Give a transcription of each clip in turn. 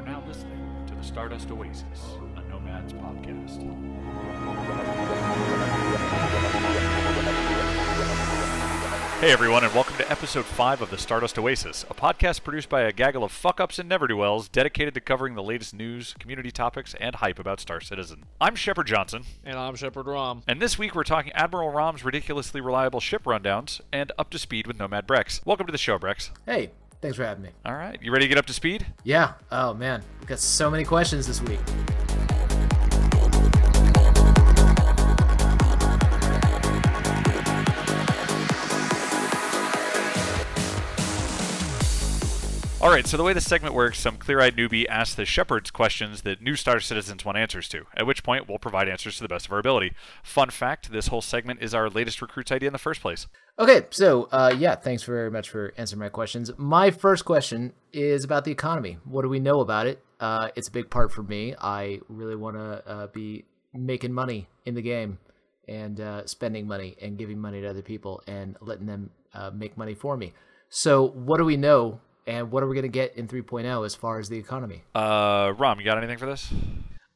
are now listening to the Stardust Oasis, a Nomads podcast. Hey everyone, and welcome to episode 5 of the Stardust Oasis, a podcast produced by a gaggle of fuck ups and never do wells dedicated to covering the latest news, community topics, and hype about Star Citizen. I'm Shepard Johnson, And I'm Shepard Rom. and this week we're talking Admiral Rom's ridiculously reliable ship rundowns and up to speed with Nomad Brex. Welcome to the show, Brex. Hey, thanks for having me. All right, you ready to get up to speed? Yeah. Oh man, we've got so many questions this week. All right, so the way the segment works, some clear-eyed newbie asks the shepherds questions that new Star Citizens want answers to, at which point we'll provide answers to the best of our ability. Fun fact, this whole segment is our latest recruit's idea in the first place. Okay, so uh, yeah, thanks very much for answering my questions. My first question is about the economy. What do we know about it? Uh, it's a big part for me. I really want to uh, be making money in the game and uh, spending money and giving money to other people and letting them uh, make money for me. So, what do we know and what are we going to get in 3.0 as far as the economy? Uh, Rom, you got anything for this?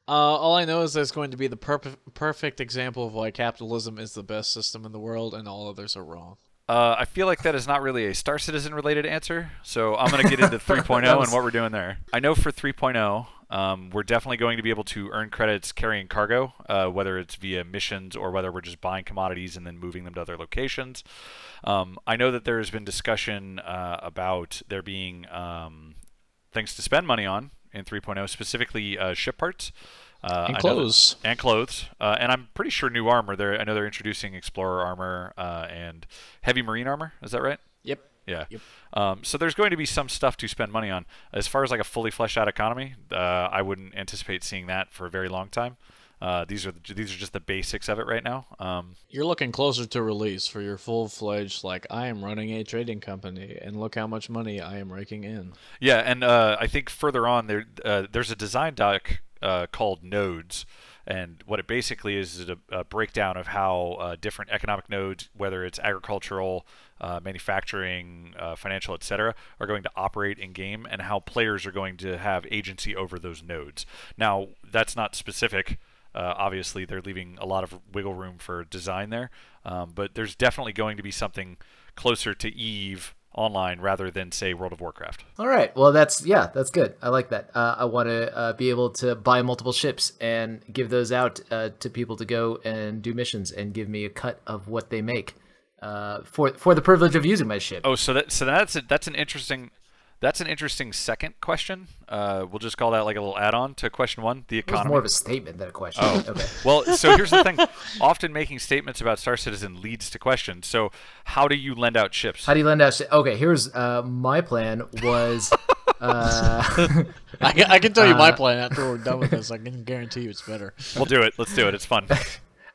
Uh, all I know is there's going to be the perp- perfect example of why capitalism is the best system in the world and all others are wrong. Uh, I feel like that is not really a Star Citizen related answer, so I'm going to get into 3.0 and what we're doing there. I know for 3.0, um, we're definitely going to be able to earn credits carrying cargo, uh, whether it's via missions or whether we're just buying commodities and then moving them to other locations. Um, I know that there has been discussion uh, about there being um, things to spend money on in 3.0, specifically uh, ship parts. Uh, And know that- clothes. and clothes, uh, and I'm pretty sure new armor. There, I know they're introducing explorer armor uh, and heavy marine armor. Is that right? Yeah. Yep. Um, so there's going to be some stuff to spend money on. As far as like a fully fleshed out economy, uh, I wouldn't anticipate seeing that for a very long time. Uh, these are the, these are just the basics of it right now. Um, You're looking closer to release for your full fledged, like, I am running a trading company and look how much money I am raking in. Yeah, and uh, I think further on there, uh, there's a design doc uh, called Nodes, and what it basically is is a, a breakdown of how uh, different economic nodes, whether it's agricultural, uh, manufacturing, uh, financial, etc., are going to operate in game, and how players are going to have agency over those nodes. Now, that's not specific. Uh, obviously, they're leaving a lot of wiggle room for design there, um, but there's definitely going to be something closer to Eve online rather than say World of Warcraft. All right. Well, that's yeah, that's good. I like that. Uh, I want to uh, be able to buy multiple ships and give those out uh, to people to go and do missions and give me a cut of what they make uh, for for the privilege of using my ship. Oh, so that so that's a, that's an interesting that's an interesting second question. Uh, we'll just call that like a little add-on to question one, the It was economy. more of a statement than a question. Oh. Okay. well, so here's the thing: often making statements about Star Citizen leads to questions. So, how do you lend out ships? How do you lend out? Shi- okay. Here's uh, my plan was. Uh, I I can tell you my plan after we're done with this. I can guarantee you it's better. We'll do it. Let's do it. It's fun.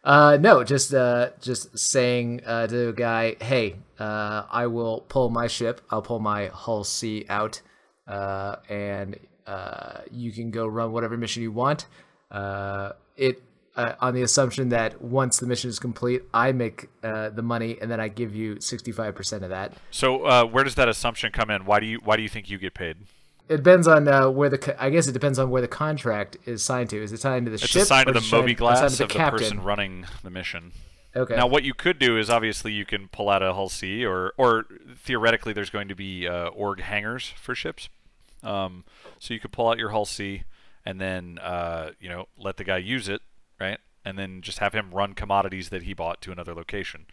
Uh, no, just uh, just saying uh, to the guy, hey, uh, I will pull my ship. I'll pull my Hull C out, uh, and uh, you can go run whatever mission you want. Uh, it uh, on the assumption that once the mission is complete, I make uh, the money, and then I give you sixty five percent of that. So, uh, where does that assumption come in? Why do you why do you think you get paid? It depends on uh, where the I guess it depends on where the contract is signed to. Is it signed to the It's ship? a sign or of the signed- mobiGlas to of the person running the mission. Okay. Now, what you could do is obviously you can pull out a hull C, or or theoretically there's going to be uh, org hangars for ships. Um, so you could pull out your hull C, and then uh, you know let the guy use it, right? And then just have him run commodities that he bought to another location.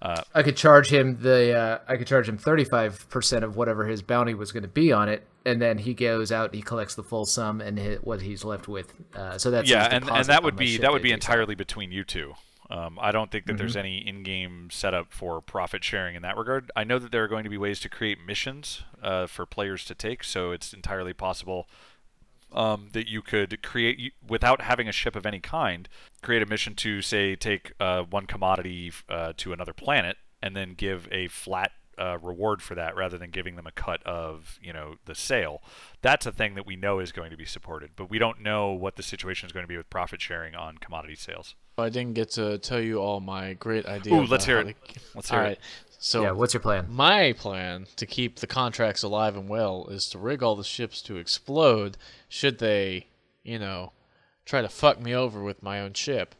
Uh, I could charge him the uh, I could charge him thirty five percent of whatever his bounty was going to be on it, and then he goes out and he collects the full sum and hit what he's left with. Uh, so that's yeah, and, and that would be that would be entirely between you two. Um, I don't think that there's any in-game setup for profit sharing in that regard. I know that there are going to be ways to create missions uh, for players to take, so it's entirely possible um, that you could create without having a ship of any kind, create a mission to say take uh, one commodity uh, to another planet and then give a flat uh, reward for that rather than giving them a cut of you know the sale. That's a thing that we know is going to be supported, but we don't know what the situation is going to be with profit sharing on commodity sales. I didn't get to tell you all my great ideas. Ooh, let's hear it. Let's hear All it. right. So Yeah, what's your plan? my plan to keep the contracts alive and well is to rig all the ships to explode should they, you know, try to fuck me over with my own ship.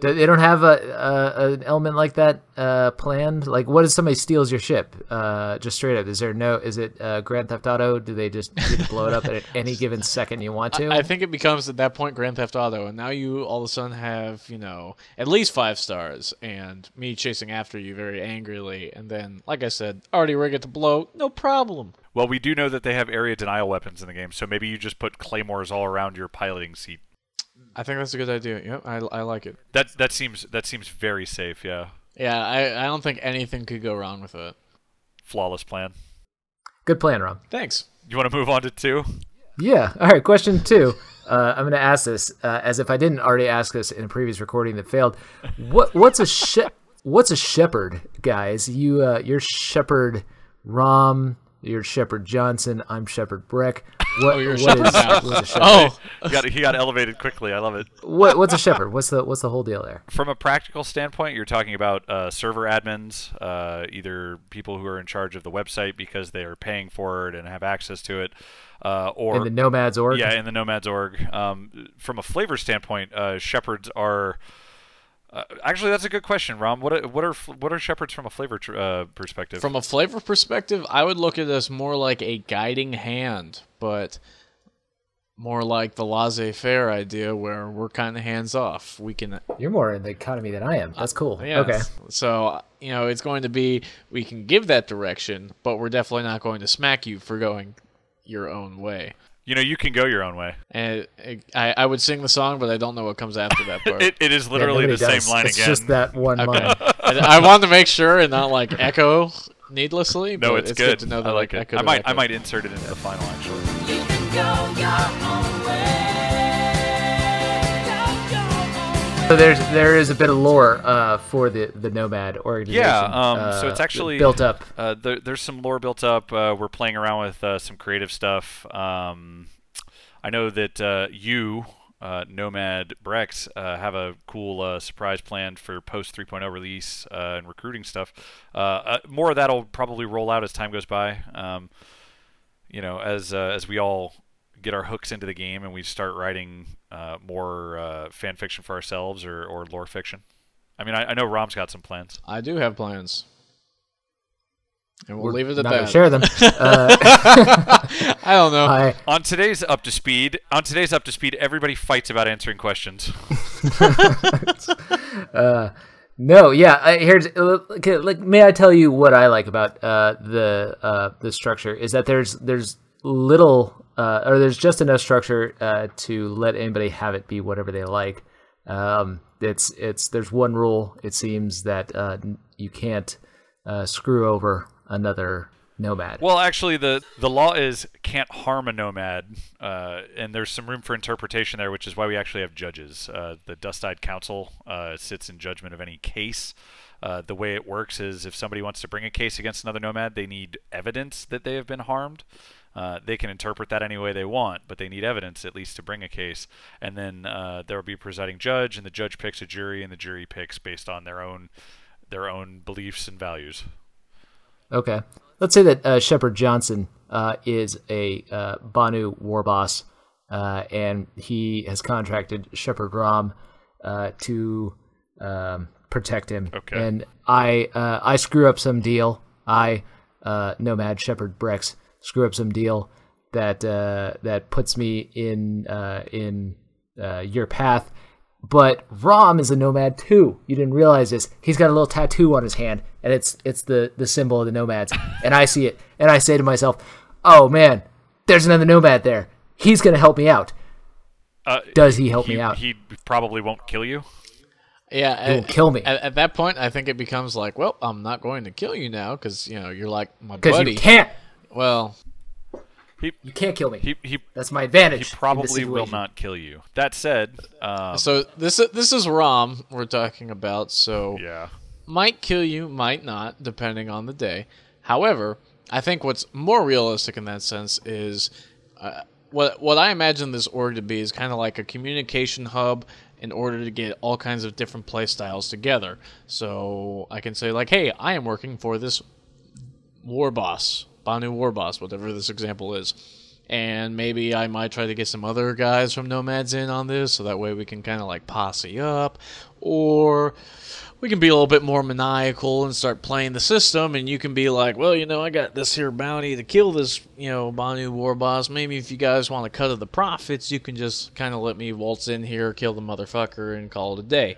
Do- They don't have a, a an element like that uh, planned. Like, what if somebody steals your ship? Uh, just straight up, is there no? Is it uh, Grand Theft Auto? Do they just get to blow it up at any given second you want to? I think it becomes at that point Grand Theft Auto, and now you all of a sudden have you know at least five stars, and me chasing after you very angrily, and then like I said, already rigged to blow, no problem. Well, we do know that they have area denial weapons in the game, so maybe you just put claymores all around your piloting seat. I think that's a good idea. Yep, I, I like it. That that seems that seems very safe. Yeah, Yeah, I, I don't think anything could go wrong with it. flawless plan. Good plan, Rob. Thanks. You want to move on to two? Yeah. All right. Question two. Uh, I'm going to ask this uh, as if I didn't already ask this in a previous recording that failed. What What's a she- What's a shepherd, guys? You uh, you're shepherd Rom. You're shepherd Johnson. I'm shepherd Breck. What, Oh, you're a what shepherd is- now. what's a shepherd? Oh, He got he got elevated quickly. I love it. What, what's a shepherd? What's the What's the whole deal there? From a practical standpoint, you're talking about uh, server admins, uh, either people who are in charge of the website because they are paying for it and have access to it, uh, or In the Nomads org? Yeah, in the Nomads org. Um, from a flavor standpoint, uh, shepherds are. Uh, actually, that's a good question, Rom. What are, what are what are shepherds from a flavor tr- uh, perspective? from a flavor perspective, I would look at this more like a guiding hand, but more like the laissez-faire idea where we're kind of hands off. We can You're more in the economy than I am. That's cool. Yeah. Okay. So, you know, it's going to be we can give that direction, but we're definitely not going to smack you for going your own way. You know, you can go your own way. And I, I would sing the song, but I don't know what comes after that part. It, it is literally nobody the does. same line it's again. It's just that one okay. line. I, I wanted to make sure and not like echo needlessly. no, but it's, it's good. to know that I like it. I to might I might insert it into the final actually. So there's there is a bit of lore uh, for the the Nomad organization. Yeah, um, so uh, it's actually built up. Uh, there, there's some lore built up. Uh, we're playing around with uh, some creative stuff. Um, I know that uh, you, uh, Nomad Brex, uh, have a cool uh, surprise planned for post 3.0 release uh, and recruiting stuff. Uh, uh, more of that'll probably roll out as time goes by. Um, you know, as uh, as we all get our hooks into the game and we start writing uh, more uh, fan fiction for ourselves or, or lore fiction. I mean, I, I know Rom's got some plans. I do have plans. And we'll We're leave it at not that. share them. Uh, I don't know. I, On today's up to speed, on today's up to speed, everybody fights about answering questions. no, yeah. I, here's uh, okay, like, may I tell you what I like about uh, the uh, the structure is that there's there's little uh, or there's just enough structure uh, to let anybody have it be whatever they like. Um, it's it's there's one rule. It seems that uh, you can't uh, screw over another nomad. Well, actually, the the law is can't harm a nomad, uh, and there's some room for interpretation there, which is why we actually have judges. Uh, the Dust-Eyed Council uh, sits in judgment of any case. Uh, the way it works is if somebody wants to bring a case against another nomad, they need evidence that they have been harmed. Uh, they can interpret that any way they want, but they need evidence at least to bring a case. And then uh, there will be a presiding judge, and the judge picks a jury, and the jury picks based on their own their own beliefs and values. Okay. Let's say that uh, Shepard Johnson uh, is a uh, Banu war boss, uh, and he has contracted Shepard Rom uh, to um, protect him. Okay. And I uh, I screw up some deal. I uh, Nomad Shepard Brex screw up some deal that uh, that puts me in uh, in uh, your path. But Rom is a nomad too. You didn't realize this. He's got a little tattoo on his hand, and it's it's the the symbol of the nomads. and I see it, and I say to myself, "Oh man, there's another nomad there. He's gonna help me out." Uh, Does he help he, me out? he probably won't kill you. Yeah, He'll at, kill me. At, at that point, I think it becomes like, well, I'm not going to kill you now because you know you're like my Because buddy. you can't. Well, He You can't kill me. he he, That's my advantage. in this probably will not kill you. That said, um, so this this is Rom we're talking about. So yeah, might kill you, might not, depending on the day. However, I think what's more realistic in that sense is uh, what what I imagine this org to be is kind of like a communication hub in order to get all kinds of different play styles together. So I can say like, hey, I am working for this war boss, Banu war boss, whatever this example is. And maybe I might try to get some other guys from Nomads in on this, so that way we can kind of like posse up. Or we can be a little bit more maniacal and start playing the system, and you can be like, well, you know, I got this here bounty to kill this, you know, Banu war boss. Maybe if you guys want a cut of the profits, you can just kind of let me waltz in here, kill the motherfucker, and call it a day.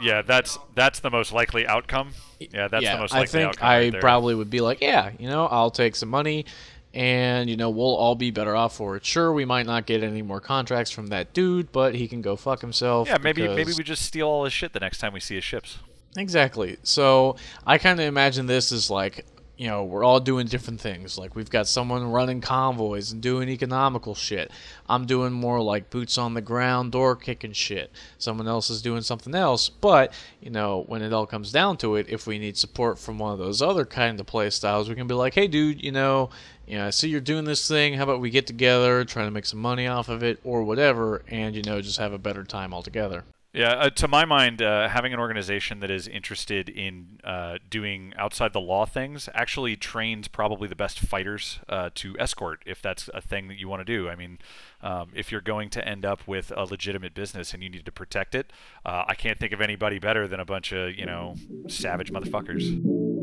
Yeah, that's that's the most likely outcome. Yeah, that's yeah, the most I think outcome. I right probably would be like, yeah, you know, I'll take some money, and you know, we'll all be better off for it. Sure, we might not get any more contracts from that dude, but he can go fuck himself. Yeah, maybe maybe we just steal all his shit the next time we see his ships. Exactly. So I kind of imagine this as like, you know, we're all doing different things. Like we've got someone running convoys and doing economical shit. I'm doing more like boots on the ground, door kicking shit. Someone else is doing something else. But you know, when it all comes down to it, if we need support from one of those other kind of play styles, we can be like, hey, dude, you know. You know, I see you're doing this thing. How about we get together, try to make some money off of it, or whatever, and you know, just have a better time altogether. Yeah, uh, to my mind, uh, having an organization that is interested in uh, doing outside the law things actually trains probably the best fighters uh, to escort if that's a thing that you want to do. I mean, um, if you're going to end up with a legitimate business and you need to protect it, uh, I can't think of anybody better than a bunch of you know savage motherfuckers.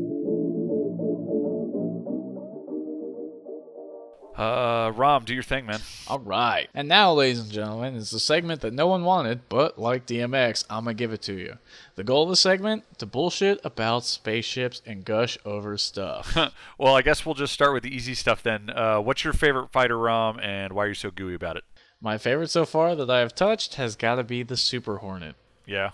Uh, Rom, do your thing, man. All right. And now, ladies and gentlemen, is the segment that no one wanted, but like DMX, I'm going to give it to you. The goal of the segment? To bullshit about spaceships and gush over stuff. well, I guess we'll just start with the easy stuff then. Uh, what's your favorite fighter, Rom, and why are you so gooey about it? My favorite so far that I have touched has got to be the Super Hornet. Yeah.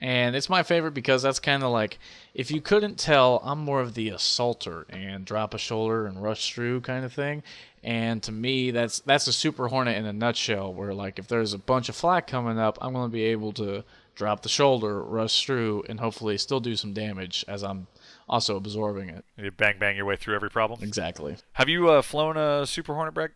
And it's my favorite because that's kind of like, if you couldn't tell, I'm more of the assaulter and drop a shoulder and rush through kind of thing. And to me, that's that's a Super Hornet in a nutshell. Where like, if there's a bunch of flak coming up, I'm going to be able to drop the shoulder, rush through, and hopefully still do some damage as I'm also absorbing it. You bang bang your way through every problem. Exactly. Have you uh, flown a Super Hornet, Breg?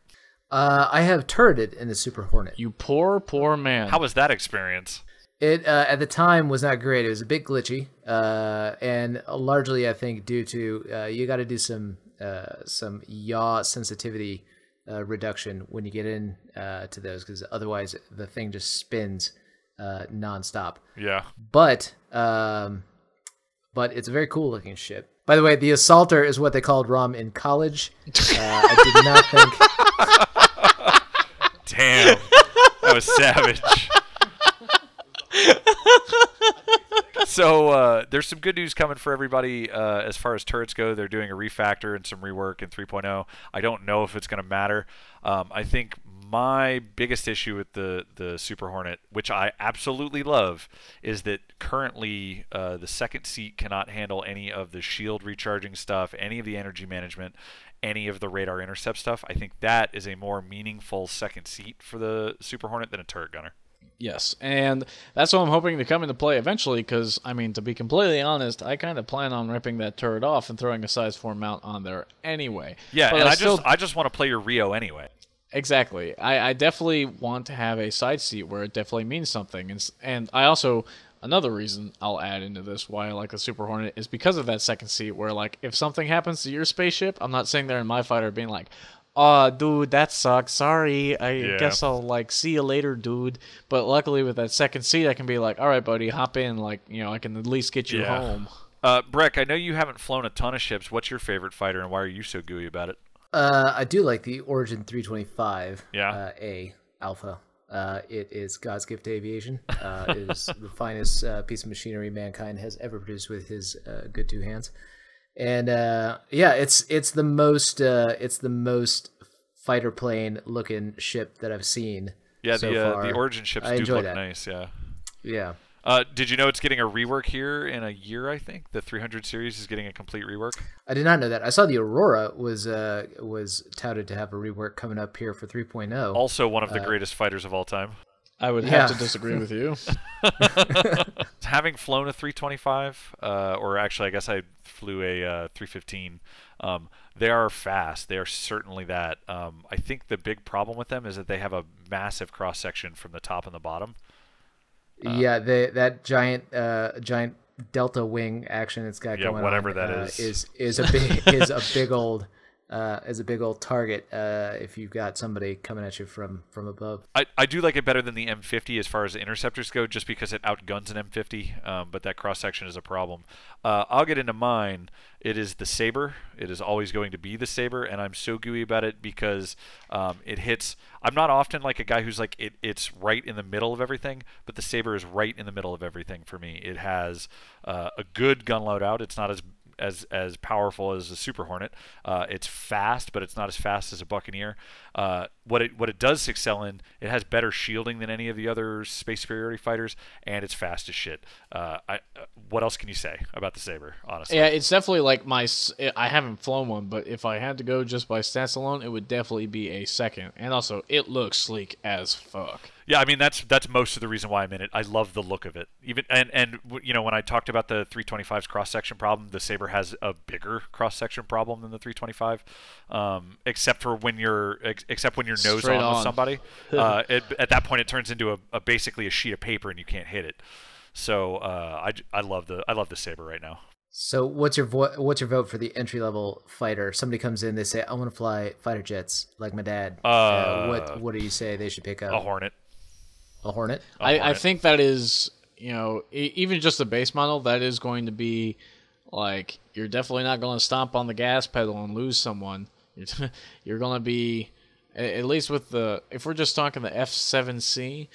Uh, I have turreted in the Super Hornet. You poor, poor man. How was that experience? It uh, at the time was not great. It was a bit glitchy, uh, and largely I think due to uh, you got to do some uh, some yaw sensitivity uh, reduction when you get in uh, to those because otherwise the thing just spins uh, nonstop. Yeah. But um, but it's a very cool looking ship. By the way, the assaulter is what they called Rom in college. Uh, I did not think. Damn. that was savage. so uh, there's some good news coming for everybody uh, as far as turrets go. They're doing a refactor and some rework in 3.0. I don't know if it's going to matter. Um, I think my biggest issue with the the Super Hornet, which I absolutely love, is that currently uh, the second seat cannot handle any of the shield recharging stuff, any of the energy management, any of the radar intercept stuff. I think that is a more meaningful second seat for the Super Hornet than a turret gunner. Yes, and that's what I'm hoping to come into play eventually. Because I mean, to be completely honest, I kind of plan on ripping that turret off and throwing a size four mount on there anyway. Yeah, But and I, still, just I just want to play your Rio anyway. exactly. I, I definitely want to have a side seat where it definitely means something, and and I also another reason I'll add into this why I like the Super Hornet is because of that second seat where like if something happens to your spaceship, I'm not sitting there in my fighter being like. Oh, dude, that sucks. Sorry. I Yeah. guess I'll like see you later, dude. But luckily, with that second seat, I can be like, all right, buddy, hop in. Like, you know, I can at least get you Yeah. home. Uh, Breck, I know you haven't flown a ton of ships. What's your favorite fighter, and why are you so gooey about it? Uh, I do like the Origin 325 Yeah. uh, A Alpha. Uh, it is God's gift to aviation. Uh, it is the finest uh, piece of machinery mankind has ever produced with his uh, good two hands. And uh, yeah, it's it's the most uh, it's the most fighter plane looking ship that I've seen. Yeah, so the uh, the Origin ships I do look that. nice. Yeah. Yeah. Uh, did you know it's getting a rework here in a year? I think the 300 series is getting a complete rework. I did not know that. I saw the Aurora was uh, was touted to have a rework coming up here for 3.0. Also, one of Uh, the greatest fighters of all time. I would Yeah. have to disagree with you. Having flown a 325, uh, or actually, I guess I flew a uh, 315. Um, they are fast. They are certainly that. Um, I think the big problem with them is that they have a massive cross section from the top and the bottom. yeah, the that giant uh giant delta wing action it's got Yeah, going whatever on that uh, is. is is a big is a big old uh a big old target uh if you've got somebody coming at you from from above. I, I do like it better than the M50 as far as the interceptors go, just because it outguns an M50. Um, but that cross section is a problem. Uh, I'll get into mine. It is the saber. It is always going to be the saber, and I'm so gooey about it because um, it hits. I'm not often like a guy who's like it. It's right in the middle of everything, but the saber is right in the middle of everything for me. It has uh, a good gun loadout. It's not as as as powerful as a Super Hornet. Uh, it's fast, but it's not as fast as a Buccaneer. Uh, what it what it does excel in, it has better shielding than any of the other space superiority fighters, and it's fast as shit. Uh, I, uh, what else can you say about the Saber? Honestly, Yeah, it's definitely like my. I haven't flown one, but if I had to go just by stats alone, it would definitely be a second. And also, it looks sleek as fuck. Yeah, I mean that's that's most of the reason why I'm in it. I love the look of it. Even and and you know when I talked about the 325's cross section problem, the Saber has a bigger cross section problem than the 325, um, except for when you're ex- except when you're nose Straight on, with somebody. uh, it, at that point, it turns into a, a basically a sheet of paper and you can't hit it. So uh, I, j- I love the I love the Saber right now. So what's your vo- what's your vote for the entry level fighter? Somebody comes in, they say, "I want to fly fighter jets like my dad." Uh, what what do you say they should pick up? A Hornet. A Hornet. A I, I Hornet. think that is, you know, e- even just the base model, that is going to be like you're definitely not going to stomp on the gas pedal and lose someone. You're, you're going to be, at least with the, if we're just talking the F7C,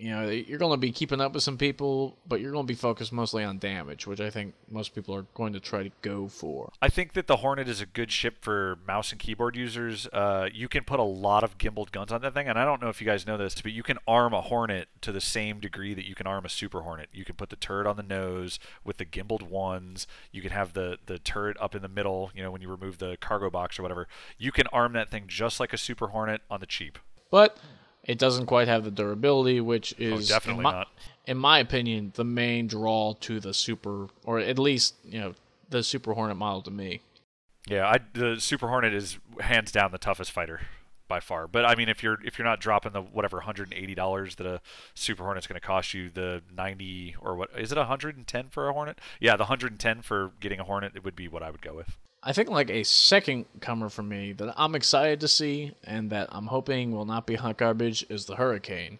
you know, you're going to be keeping up with some people, but you're going to be focused mostly on damage, which I think most people are going to try to go for. I think that the Hornet is a good ship for mouse and keyboard users. Uh, you can put a lot of gimbaled guns on that thing, and I don't know if you guys know this, but you can arm a Hornet to the same degree that you can arm a Super Hornet. You can put the turret on the nose with the gimbaled ones. You can have the the turret up in the middle. You know, when you remove the cargo box or whatever, you can arm that thing just like a Super Hornet on the cheap. But it doesn't quite have the durability, which oh, is Oh, definitely in my, not. in my opinion, the main draw to the super, or at least you know, the Super Hornet model to me. Yeah, I, the Super Hornet is hands down the toughest fighter by far. But I mean, if you're if you're not dropping the whatever 180 dollars that a Super Hornet's going to cost you, the 90 or what is it 110 for a Hornet? Yeah, the 110 for getting a Hornet it would be what I would go with. I think like a second comer for me that I'm excited to see and that I'm hoping will not be hot garbage is the Hurricane.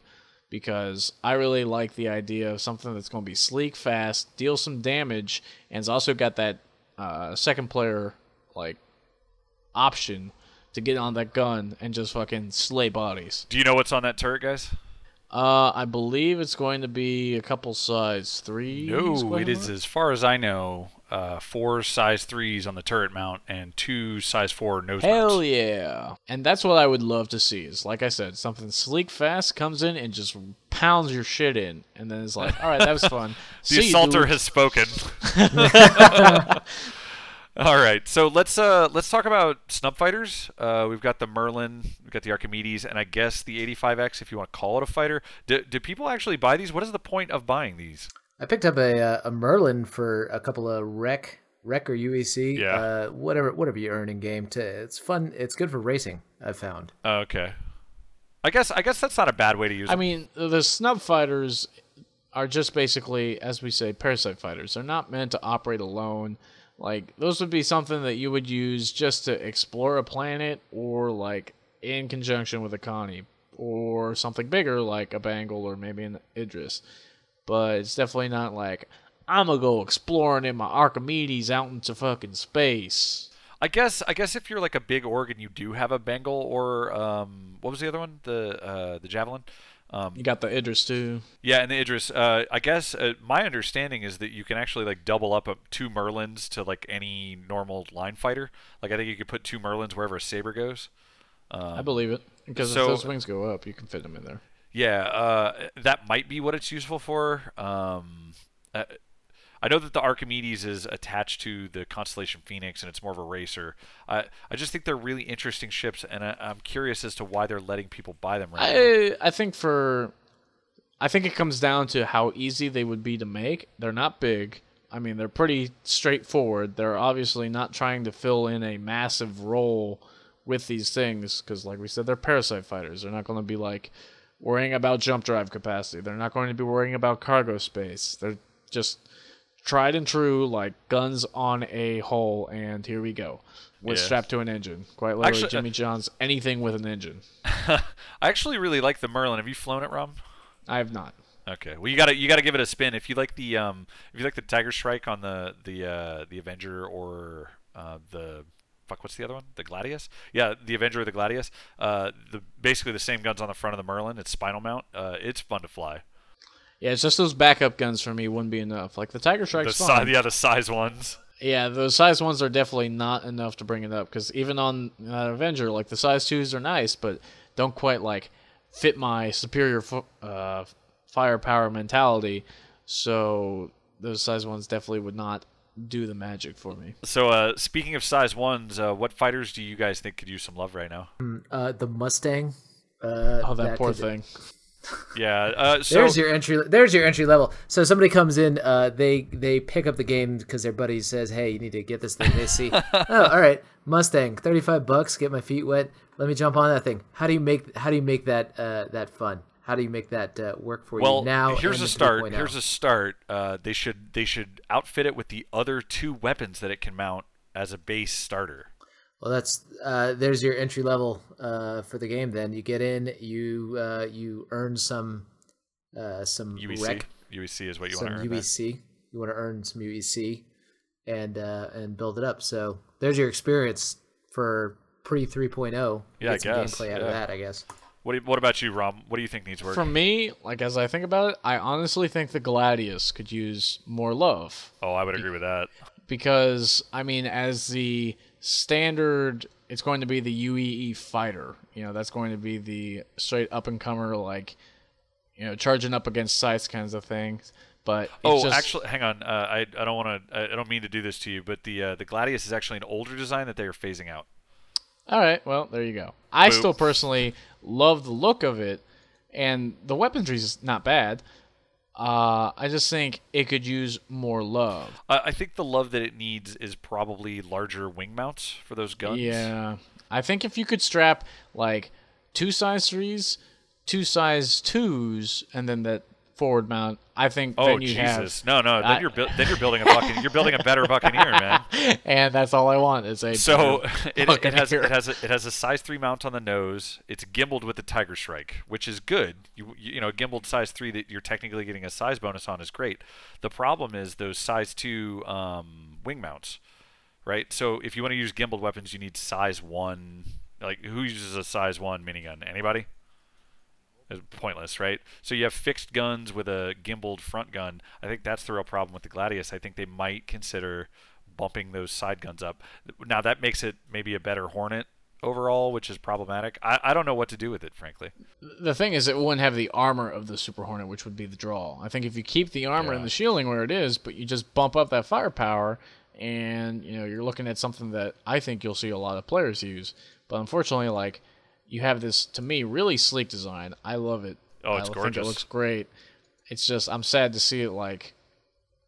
Because I really like the idea of something that's going to be sleek, fast, deal some damage, and it's also got that uh, second player like option to get on that gun and just fucking slay bodies. Do you know what's on that turret, guys? Uh, I believe it's going to be a couple size three. No, it is as far as I know, uh, four size threes on the turret mount and two size four nose Hell mounts. yeah. And that's what I would love to see is like I said, something sleek fast comes in and just pounds your shit in and then it's like, all right, that was fun. The See assaulter dude. has spoken. All right, so let's uh let's talk about snub fighters. Uh, we've got the Merlin, we've got the Archimedes, and I guess the 85X, if you want to call it a fighter. Do, do people actually buy these? What is the point of buying these? I picked up a uh, a Merlin for a couple of rec rec or UEC. Yeah. Uh, whatever whatever you earn in game. To it's fun. It's good for racing. I've found. Okay, I guess I guess that's not a bad way to use. I it. mean, the snub fighters are just basically, as we say, parasite fighters. They're not meant to operate alone. Like those would be something that you would use just to explore a planet, or like in conjunction with a Connie, or something bigger like a Bengal or maybe an Idris. But it's definitely not like I'm gonna go exploring in my Archimedes out into fucking space. I guess I guess if you're like a big org and you do have a Bengal or um what was the other one the uh the javelin. Um, You got the Idris too. Yeah, and the Idris. Uh, I guess uh, my understanding is that you can actually like double up uh, two Merlins to like any normal line fighter. Like I think you could put two Merlins wherever a saber goes. I believe it because so- if those wings go up, you can fit them in there. Yeah, uh, that might be what it's useful for. Um, uh, I know that the Archimedes is attached to the constellation Phoenix, and it's more of a racer. I I just think they're really interesting ships, and I, I'm curious as to why they're letting people buy them right now. I I think for I think it comes down to how easy they would be to make. They're not big. I mean, they're pretty straightforward. They're obviously not trying to fill in a massive role with these things because, like we said, they're parasite fighters. They're not going to be like worrying about jump drive capacity. They're not going to be worrying about cargo space. They're just tried and true, like guns on a hole, and here we go. With Yeah. strapped to an engine. Quite literally, Actually, uh, Jimmy John's anything with an engine. I actually really like the Merlin. Have you flown it, Rom? I have not. Okay. Well, you gotta you gotta give it a spin. If you like the um if you like the Tiger Strike on the the uh, the Avenger or uh, the fuck what's the other one? The Gladius? Yeah, the Avenger or the Gladius. Uh, the basically the same guns on the front of the Merlin. It's spinal mount. Uh, it's fun to fly. Yeah, it's just those backup guns for me wouldn't be enough. Like the Tiger The Strike's si- fine. yeah, the size ones. Yeah, those size ones are definitely not enough to bring it up because even on uh, Avenger, like the size twos are nice, but don't quite like fit my superior fo- uh, firepower mentality. So those size ones definitely would not do the magic for me. So uh, speaking of size ones, uh, what fighters do you guys think could use some love right now? Uh, the Mustang. Uh, Oh, that, poor thing. Yeah. Uh, so There's your entry. There's your entry level. So somebody comes in. Uh, they they pick up the game because their buddy says, "Hey, you need to get this thing." They see, oh, all right, Mustang, thirty five bucks. Get my feet wet. Let me jump on that thing. How do you make How do you make that uh, that fun? How do you make that uh, work for Well, you now? here's a start. 3.0? Here's a start. Uh, they should they should outfit it with the other two weapons that it can mount as a base starter. Well, that's uh, there's your entry level uh, for the game. Then you get in, you uh, you earn some uh, some UEC. rec, UEC is what you want to earn. UEC. You want to earn some UEC and uh, and build it up. So there's your experience for pre 3.0. Yeah, I Get some guess, gameplay out of that, I guess. What, you- what about you, Rom? What do you think needs work? For me, like as I think about it, I honestly think the Gladius could use more love. oh, I would agree with that. because I mean, as the standard, it's going to be the UEE fighter. You know, that's going to be the straight up and comer, like you know, charging up against sites kinds of things. But Oh, just, actually, hang on. Uh, I I don't want to. I I don't mean to do this to you, but the uh, the Gladius is actually an older design that they are phasing out. all right. Well, there you go. I Boop. still personally love the look of it, and the weaponry's not bad. Uh, I just think it could use more love. I I think the love that it needs is probably larger wing mounts for those guns. Yeah. I think if you could strap like two size threes, two size twos, and then that forward mount, I think Oh then you Jesus! have. No, no. Then I- you're buil- then you're building a buccaneer. You're building a better buccaneer, man. And that's all I want is a. So it, it has it has a, it has a size three mount on the nose. It's gimbaled with the Tiger Strike, which is good. You you you know gimbaled size three that you're technically getting a size bonus on is great. The problem is those size two um, wing mounts, right? So if you want to use gimbaled weapons, you need size one. Like who uses a size one minigun? Anybody? It's pointless, right? So you have fixed guns with a gimbaled front gun. I think that's the real problem with the Gladius. I think they might consider bumping those side guns up. Now that makes it maybe a better Hornet overall, which is problematic. I, I don't know what to do with it, frankly. The thing is, it wouldn't have the armor of the Super Hornet, which would be the draw. I think if you keep the armor and the shielding where it is, but you just bump up that firepower, and you know you're looking at something that I think you'll see a lot of players use. But unfortunately, like you have this to me really sleek design. I love it. Oh, it's I think it looks great. It's just I'm sad to see it like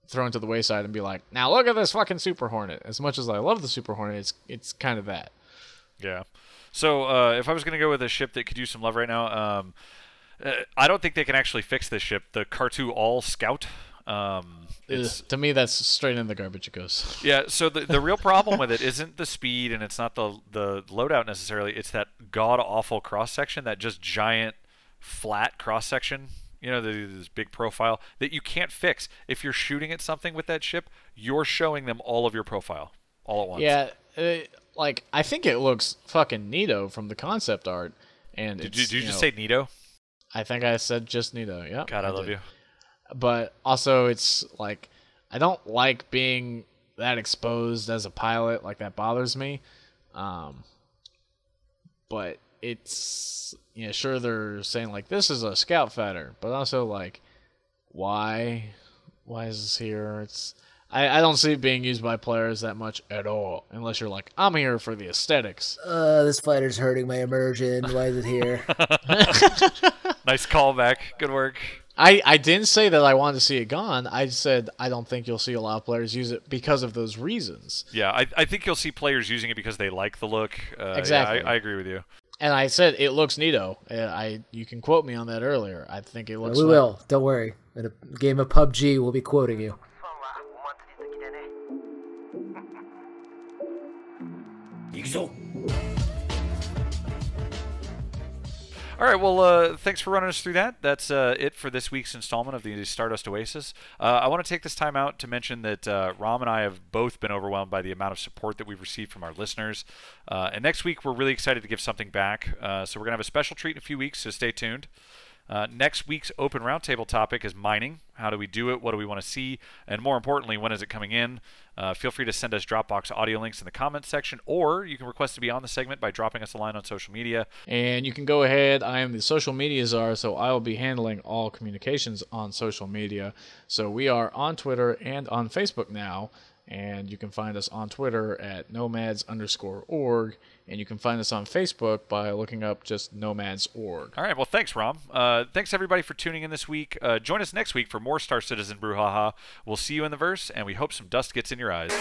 thrown to the wayside and be like, now look at this fucking Super Hornet. As much as I love the Super Hornet, it's it's kind of that. Yeah. So uh, if I was going to go with a ship that could use some love right now, um, uh, I don't think they can actually fix this ship. The Khartu-al Scout. Um, it's to me, that's straight in the garbage. It goes. Yeah, so the, the real problem with it isn't the speed and it's not the the loadout necessarily. It's that god awful cross section, that just giant flat cross section. You know, the, this big profile that you can't fix. If you're shooting at something with that ship, you're showing them all of your profile all at once. Yeah, uh, like I think it looks fucking neato from the concept art. And Did you, did you just know, say Nito? I think I said just neato. Yeah. God, I, love did. you. But also, it's like I don't like being that exposed as a pilot. Like that bothers me. Um, but it's you know sure they're saying like this is a scout fighter, but also like why why is this here? It's I, I don't see it being used by players that much at all, unless you're like I'm here for the aesthetics. Uh, this fighter's hurting my immersion. Why is it here? Nice callback. Good work. I, I didn't say that I wanted to see it gone. I said I don't think you'll see a lot of players use it because of those reasons. Yeah, I, I think you'll see players using it because they like the look. Uh, yeah, Exactly. I, I agree with you. and I said it looks neato. Uh, I you can quote me on that earlier. I think it looks. we like- will. Don't worry. In a game of PUBG, we'll be quoting you. All right, well, uh, thanks for running us through that. That's uh, it for this week's installment of the Stardust Oasis. Uh, I want to take this time out to mention that uh, Ram and I have both been overwhelmed by the amount of support that we've received from our listeners. Uh, and next week, we're really excited to give something back. Uh, so we're going to have a special treat in a few weeks, so stay tuned. Uh, next week's open roundtable topic is mining. How do we do it? What do we want to see? And more importantly, when is it coming in? Uh, feel free to send us Dropbox audio links in the comments section, or you can request to be on the segment by dropping us a line on social media. And you can go ahead. I am the social media czar, so I will be handling all communications on social media. So we are on Twitter and on Facebook now. And you can find us on Twitter at nomads underscore org. And you can find us on Facebook by looking up just nomads org. All right. Well, thanks, Rom. Uh, thanks, everybody, for tuning in this week. Uh, join us next week for more Star Citizen Brouhaha. We'll see you in the verse, and we hope some dust gets in your eyes.